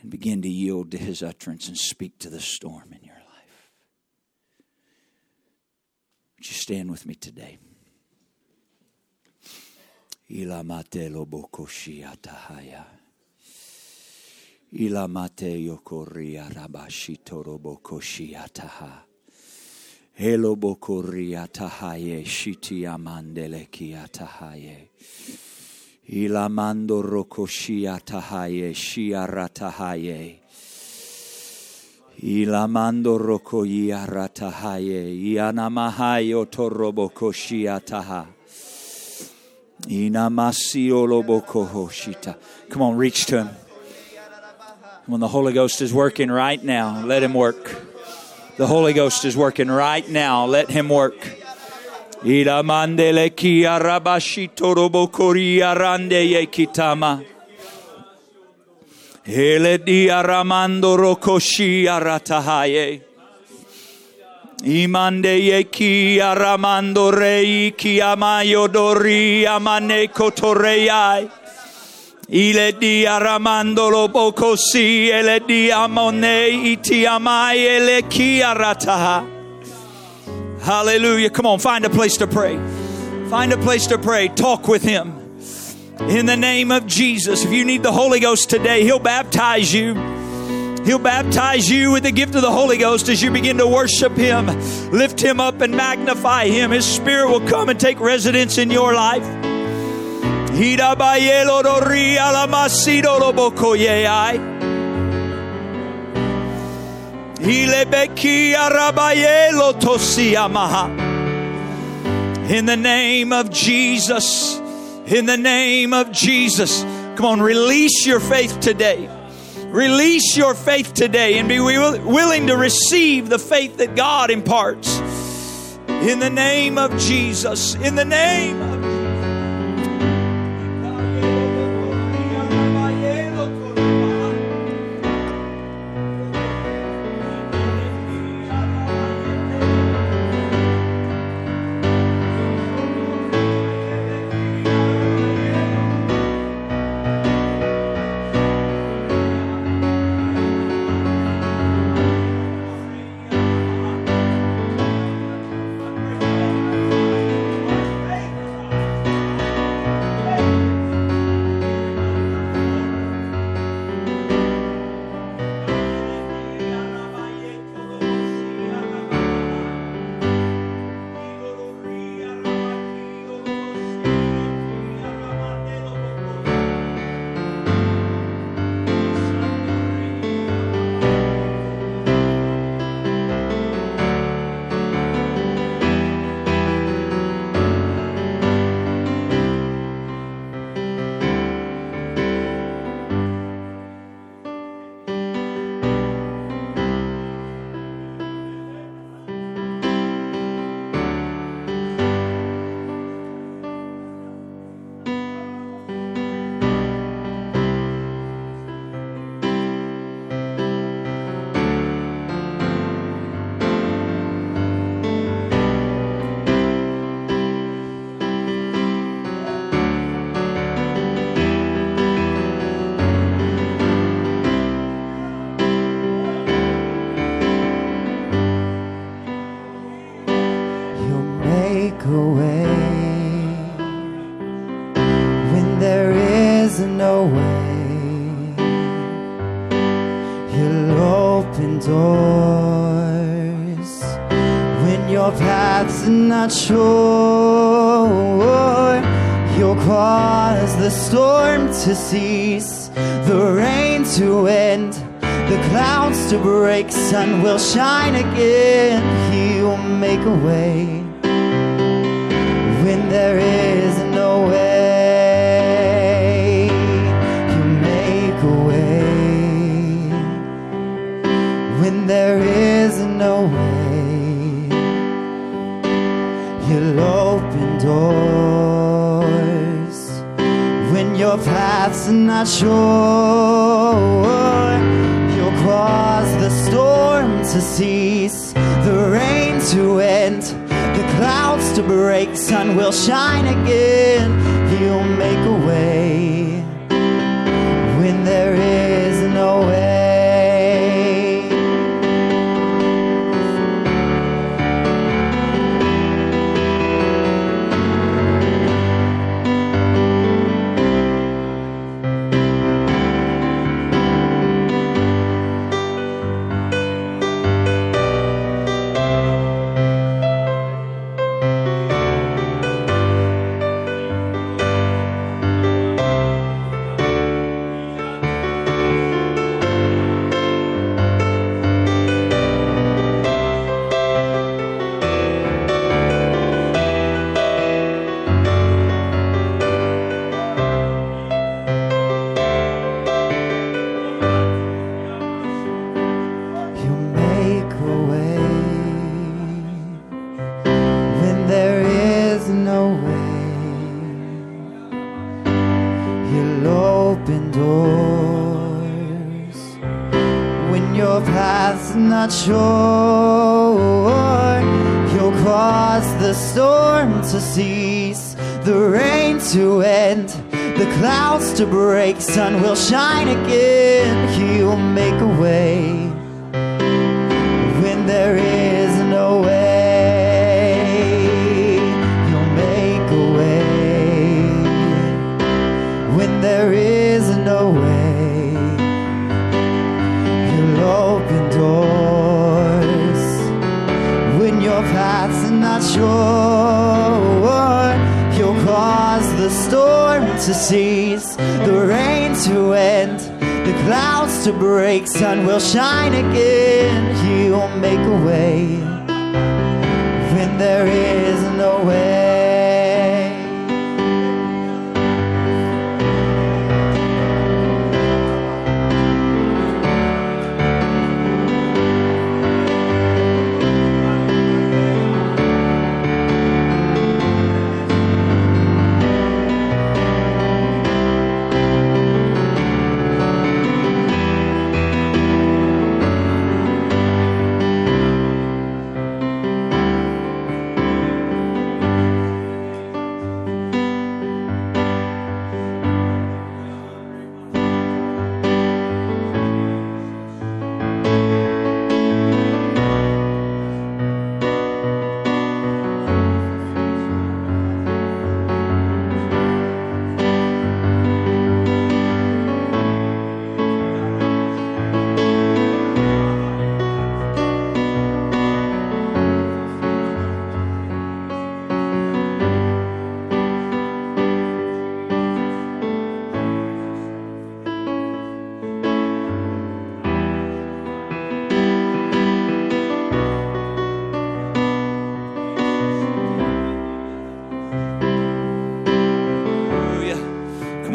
and begin to yield to his utterance and speak to the storm in your life. Would you stand with me today? Ilamate lobokoshiatahaya. Ilamate yokoria rabashitorobokoshiyataha. Helo bokoria tahaye shiti amandele kia tahaye. Ilamando rokoshia tahaye shiara tahaye. Ilamando rokoyia ratahaye. Ianamahayo torobokoshia taha. Come on, reach to him. When the Holy Ghost is working right now, let him work. The Holy Ghost is working right now. Let Him work. Iramandele kia rabashito robo koria Imande ye ki aramando rei ki amayo dori amane kotoreyai. Ile di aramandolo bokosi ele di amone iti amai ele kiarataha. Hallelujah. Come on, find a place to pray. Find a place to pray. Talk with him. In the name of Jesus. If you need the Holy Ghost today, he'll baptize you. He'll baptize you with the gift of the Holy Ghost as you begin to worship Him. Lift Him up and magnify Him. His Spirit will come and take residence in your life. In the name of Jesus. In the name of Jesus. Come on, release your faith today. Release your faith today and be willing to receive the faith that God imparts. In the name of Jesus. In the name of Sun will shine again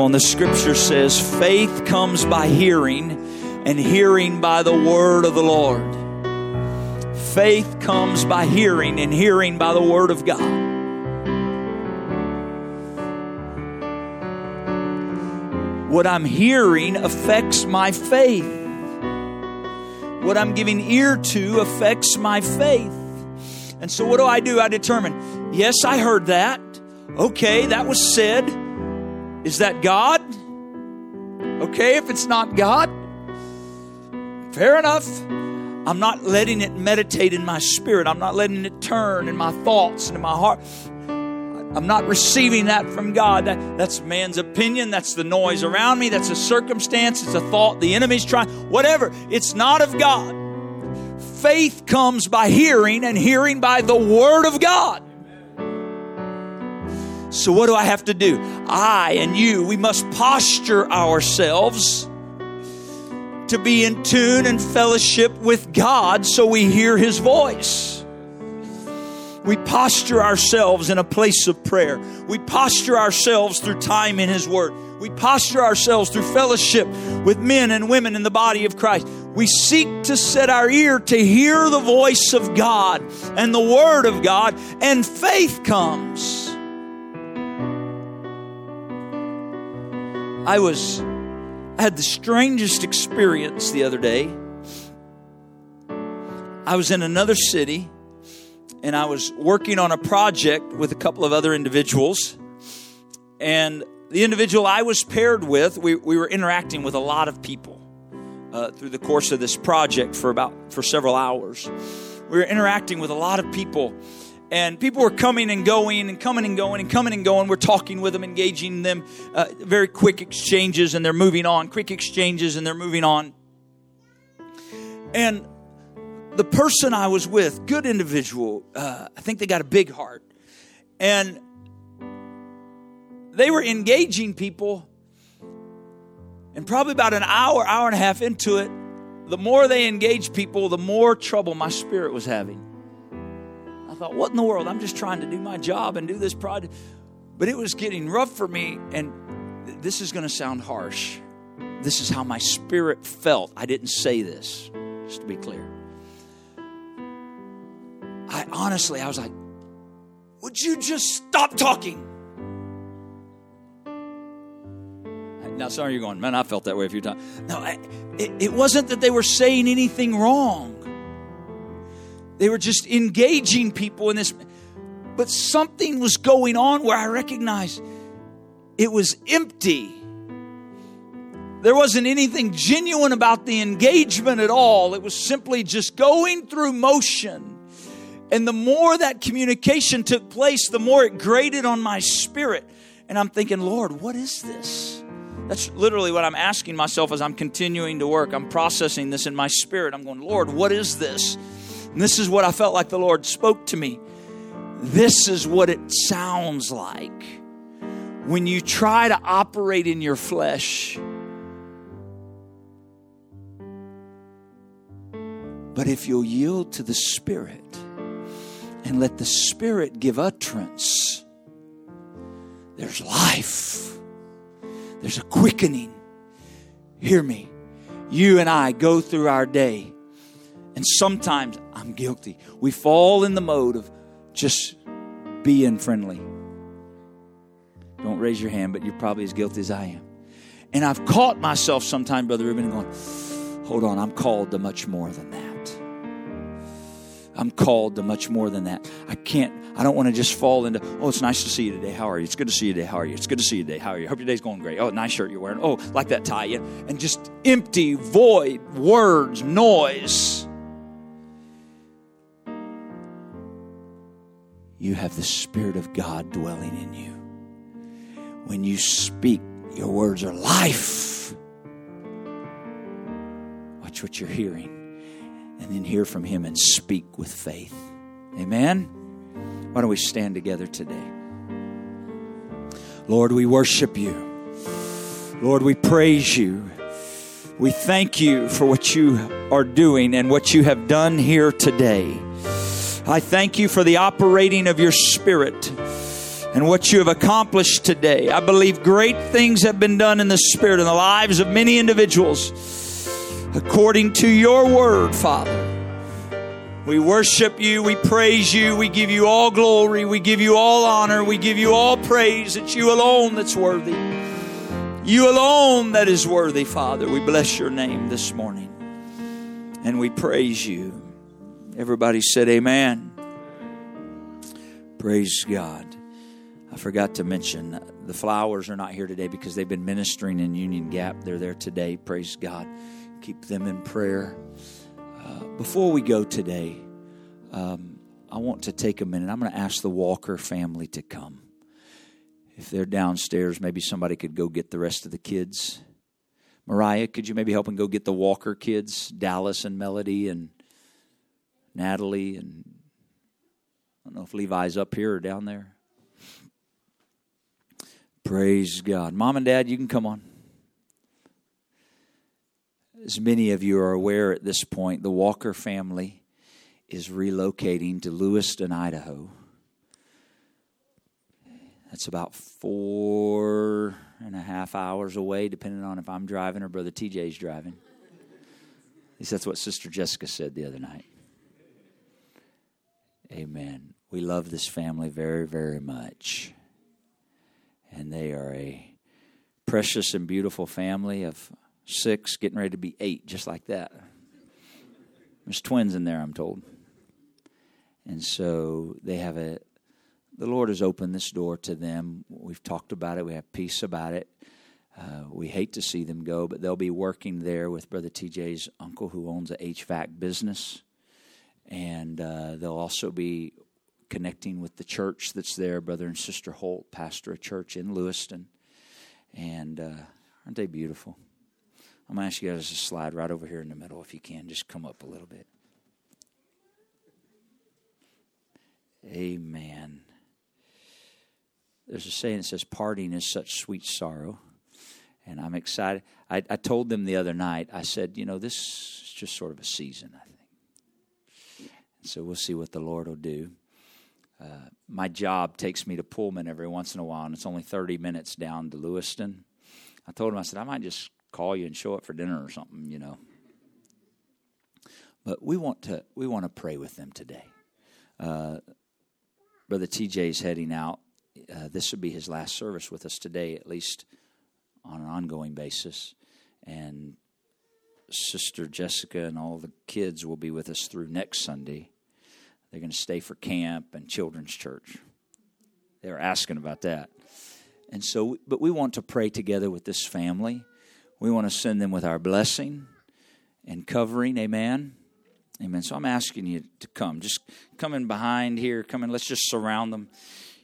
on, the scripture says faith comes by hearing, and hearing by the word of the Lord. Faith comes by hearing, and hearing by the word of God. What I'm hearing affects my faith. What I'm giving ear to affects my faith. And so, what do I do? I determine, yes, I heard that. Okay, that was said. Is that God? Okay, if it's not God, fair enough. I'm not letting it meditate in my spirit. I'm not letting it turn in my thoughts and in my heart. I'm not receiving that from God. That, that's man's opinion. That's the noise around me. That's a circumstance. It's a thought the enemy's trying. Whatever. It's not of God. Faith comes by hearing, and hearing by the Word of God. So, what do I have to do? I and you, we must posture ourselves to be in tune and fellowship with God so we hear His voice. We posture ourselves in a place of prayer. We posture ourselves through time in His Word. We posture ourselves through fellowship with men and women in the body of Christ. We seek to set our ear to hear the voice of God and the Word of God, and faith comes. I was, I had the strangest experience the other day. I was in another city and I was working on a project with a couple of other individuals. And the individual I was paired with, we, we were interacting with a lot of people uh, through the course of this project for about for several hours. We were interacting with a lot of people, and people were coming and going and coming and going and coming and going. We're talking with them, engaging them, uh, very quick exchanges, and they're moving on. Quick exchanges, and they're moving on. And the person I was with, good individual, uh, I think they got a big heart, and they were engaging people. And probably about an hour, hour and a half into it, the more they engaged people, the more trouble my spirit was having. Thought, what in the world? I'm just trying to do my job and do this project. But it was getting rough for me, and this is going to sound harsh. This is how my spirit felt. I didn't say this, just to be clear. I honestly, I was like, would you just stop talking? Now, some of you going, man, I felt that way a few times. No, I, it, it wasn't that they were saying anything wrong. They were just engaging people in this. But something was going on where I recognized it was empty. There wasn't anything genuine about the engagement at all. It was simply just going through motion. And the more that communication took place, the more it grated on my spirit. And I'm thinking, Lord, what is this? That's literally what I'm asking myself as I'm continuing to work. I'm processing this in my spirit. I'm going, Lord, what is this? And this is what I felt like the Lord spoke to me. This is what it sounds like when you try to operate in your flesh. But if you'll yield to the Spirit and let the Spirit give utterance, there's life there's a quickening. Hear me. You and I go through our day, and sometimes I'm guilty. We fall in the mode of just being friendly. Don't raise your hand, but you're probably as guilty as I am. And I've caught myself sometime, Brother Ruben, going, hold on, I'm called to much more than that. I'm called to much more than that. I can't, I don't want to just fall into, oh, it's nice to see you today. How are you? It's good to see you today. How are you? It's good to see you today. How are you? Hope your day's going great. Oh, nice shirt you're wearing. Oh, like that tie. Yeah. And just empty, void words, noise. You have the Spirit of God dwelling in you. When you speak, your words are life. Watch what you're hearing and then hear from Him and speak with faith. Amen? Why don't we stand together today? Lord, we worship you. Lord, we praise you. We thank you for what you are doing and what you have done here today. I thank you for the operating of your Spirit and what you have accomplished today. I believe great things have been done in the Spirit in the lives of many individuals according to your word, Father. We worship you, we praise you, we give you all glory, we give you all honor, we give you all praise. It's you alone that's worthy. You alone that is worthy, Father. We bless your name this morning and we praise you. Everybody said, Amen. Praise God. I forgot to mention the flowers are not here today because they've been ministering in Union Gap. They're there today. Praise God keep them in prayer. Uh, before we go today, um, I want to take a minute. I'm going to ask the Walker family to come. If they're downstairs, maybe somebody could go get the rest of the kids. Mariah, could you maybe help and go get the Walker kids, Dallas and Melody and Natalie and I don't know if Levi's up here or down there. Praise God. Mom and Dad, you can come on. As many of you are aware at this point, the Walker family is relocating to Lewiston, Idaho. That's about four and a half hours away, depending on if I'm driving or Brother TJ's driving. At least that's what Sister Jessica said the other night. Amen. We love this family very, very much. And they are a precious and beautiful family of six, getting ready to be eight, just like that. There's twins in there, I'm told. And so they have a, the Lord has opened this door to them. We've talked about it, we have peace about it. Uh, we hate to see them go, but they'll be working there with Brother TJ's uncle, who owns a HVAC business. And uh, they'll also be connecting with the church that's there. Brother and Sister Holt pastor a church in Lewiston. And uh, aren't they beautiful? I'm going to ask you guys to slide right over here in the middle if you can. Just come up a little bit. Amen. There's a saying that says, Parting is such sweet sorrow and I'm excited. I, I told them the other night, I said, you know, this is just sort of a season, I think. So we'll see what the Lord will do. Uh, my job takes me to Pullman every once in a while, and it's only 30 minutes down to Lewiston. I told him, I said, I might just call you and show up for dinner or something, you know. But we want to we want to pray with them today. Uh, Brother is heading out. Uh, this would be his last service with us today, at least on an ongoing basis. And Sister Jessica and all the kids will be with us through next Sunday. They're going to stay for camp and children's church. They were asking about that. And so, but we want to pray together with this family. We want to send them with our blessing and covering. Amen. Amen. So I'm asking you to come. Just come in behind here. Come in. Let's just surround them.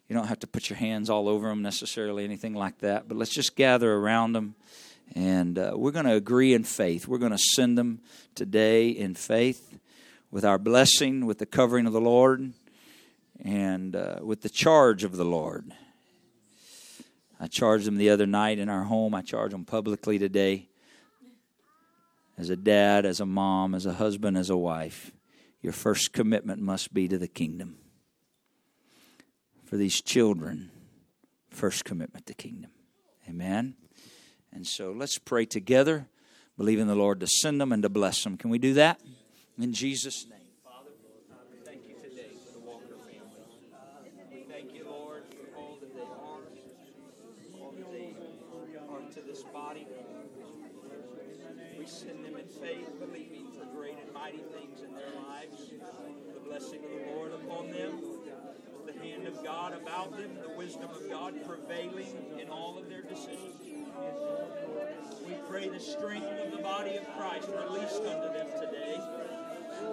You don't have to put your hands all over them necessarily, anything like that. But let's just gather around them. And uh, we're going to agree in faith. We're going to send them today in faith with our blessing, with the covering of the Lord, and uh, with the charge of the Lord. I charged them the other night in our home. I charge them publicly today. As a dad, as a mom, as a husband, as a wife, your first commitment must be to the kingdom for these children, first commitment to kingdom. Amen. And so let's pray together, believing the Lord to send them and to bless them. Can we do that? In Jesus' name. Father, thank you today for the Walker family. Thank you, Lord, for all that they are, to this body. We send them in faith, believing for great and mighty things in their lives. The blessing of the Lord of God about them, the wisdom of God prevailing in all of their decisions. We pray the strength of the body of Christ released unto them today.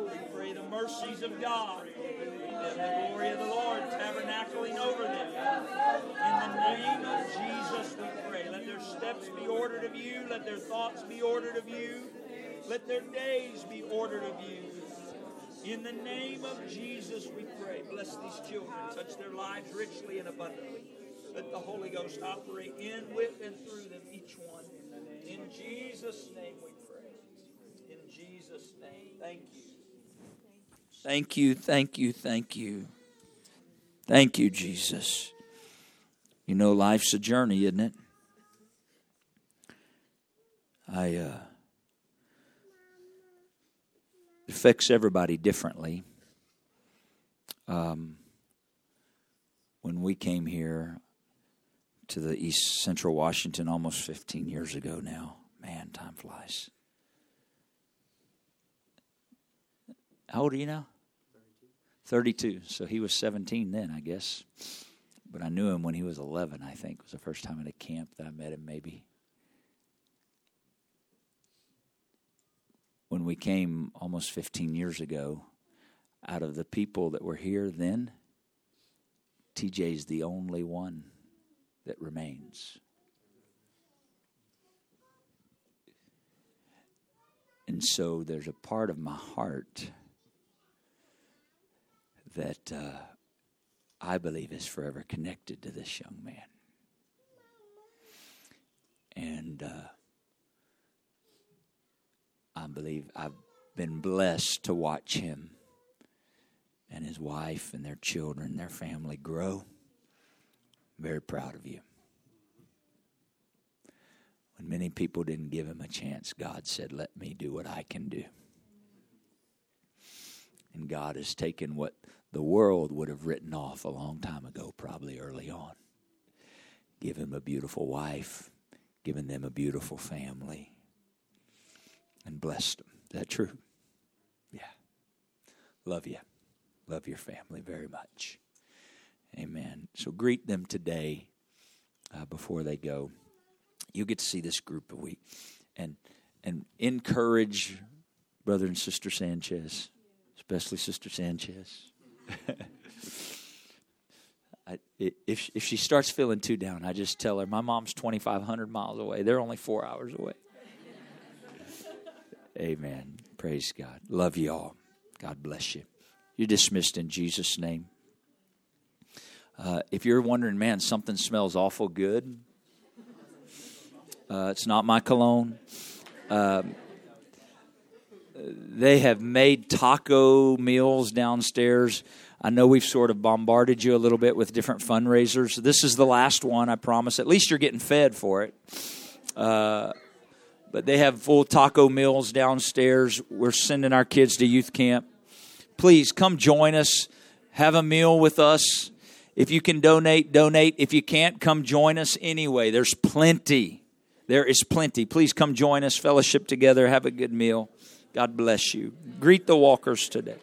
We pray the mercies of God and the glory of the Lord tabernacling over them. In the name of Jesus, we pray. Let their steps be ordered of you. Let their thoughts be ordered of you. Let their days be ordered of you. In the name of Jesus, we pray. Bless these children. Touch their lives richly and abundantly. Let the Holy Ghost operate in, with, and through them, each one. In Jesus' name we pray. In Jesus' name. Thank you. Thank you, thank you, thank you. Thank you, Jesus. You know, life's a journey, isn't it? I, uh, affects everybody differently. Um, when we came here to the East Central Washington almost 15 years ago now, man, time flies. How old are you now? 32. 32. So he was 17 then, I guess. But I knew him when he was 11, I think. It was the first time at a camp that I met him, maybe. When we came almost 15 years ago, out of the people that were here then, TJ's the only one that remains. And so there's a part of my heart that uh, I believe is forever connected to this young man. And uh, I believe I've been blessed to watch him and his wife and their children, their family grow. Very proud of you. When many people didn't give him a chance, God said, Let me do what I can do. And God has taken what the world would have written off a long time ago, probably early on. Give him a beautiful wife, given them a beautiful family, and blessed them. Is that true? Yeah. Love you. love your family very much. Amen. So greet them today uh, before they go. You get to see this group a week and and encourage brother and sister Sanchez, especially Sister Sanchez. I, if if she starts feeling too down, I just tell her my mom's twenty five hundred miles away. They're only four hours away. Amen. Praise God. Love you all. God bless you. You're dismissed in Jesus' name. Uh, if you're wondering, man, something smells awful good, uh, it's not my cologne. Uh, they have made taco meals downstairs. I know we've sort of bombarded you a little bit with different fundraisers. This is the last one, I promise. At least you're getting fed for it. Uh, but they have full taco meals downstairs. We're sending our kids to youth camp. Please come join us, have a meal with us. If you can donate, donate. If you can't, come join us anyway. There's plenty. There is plenty. Please come join us, fellowship together, have a good meal. God bless you. Greet the walkers today.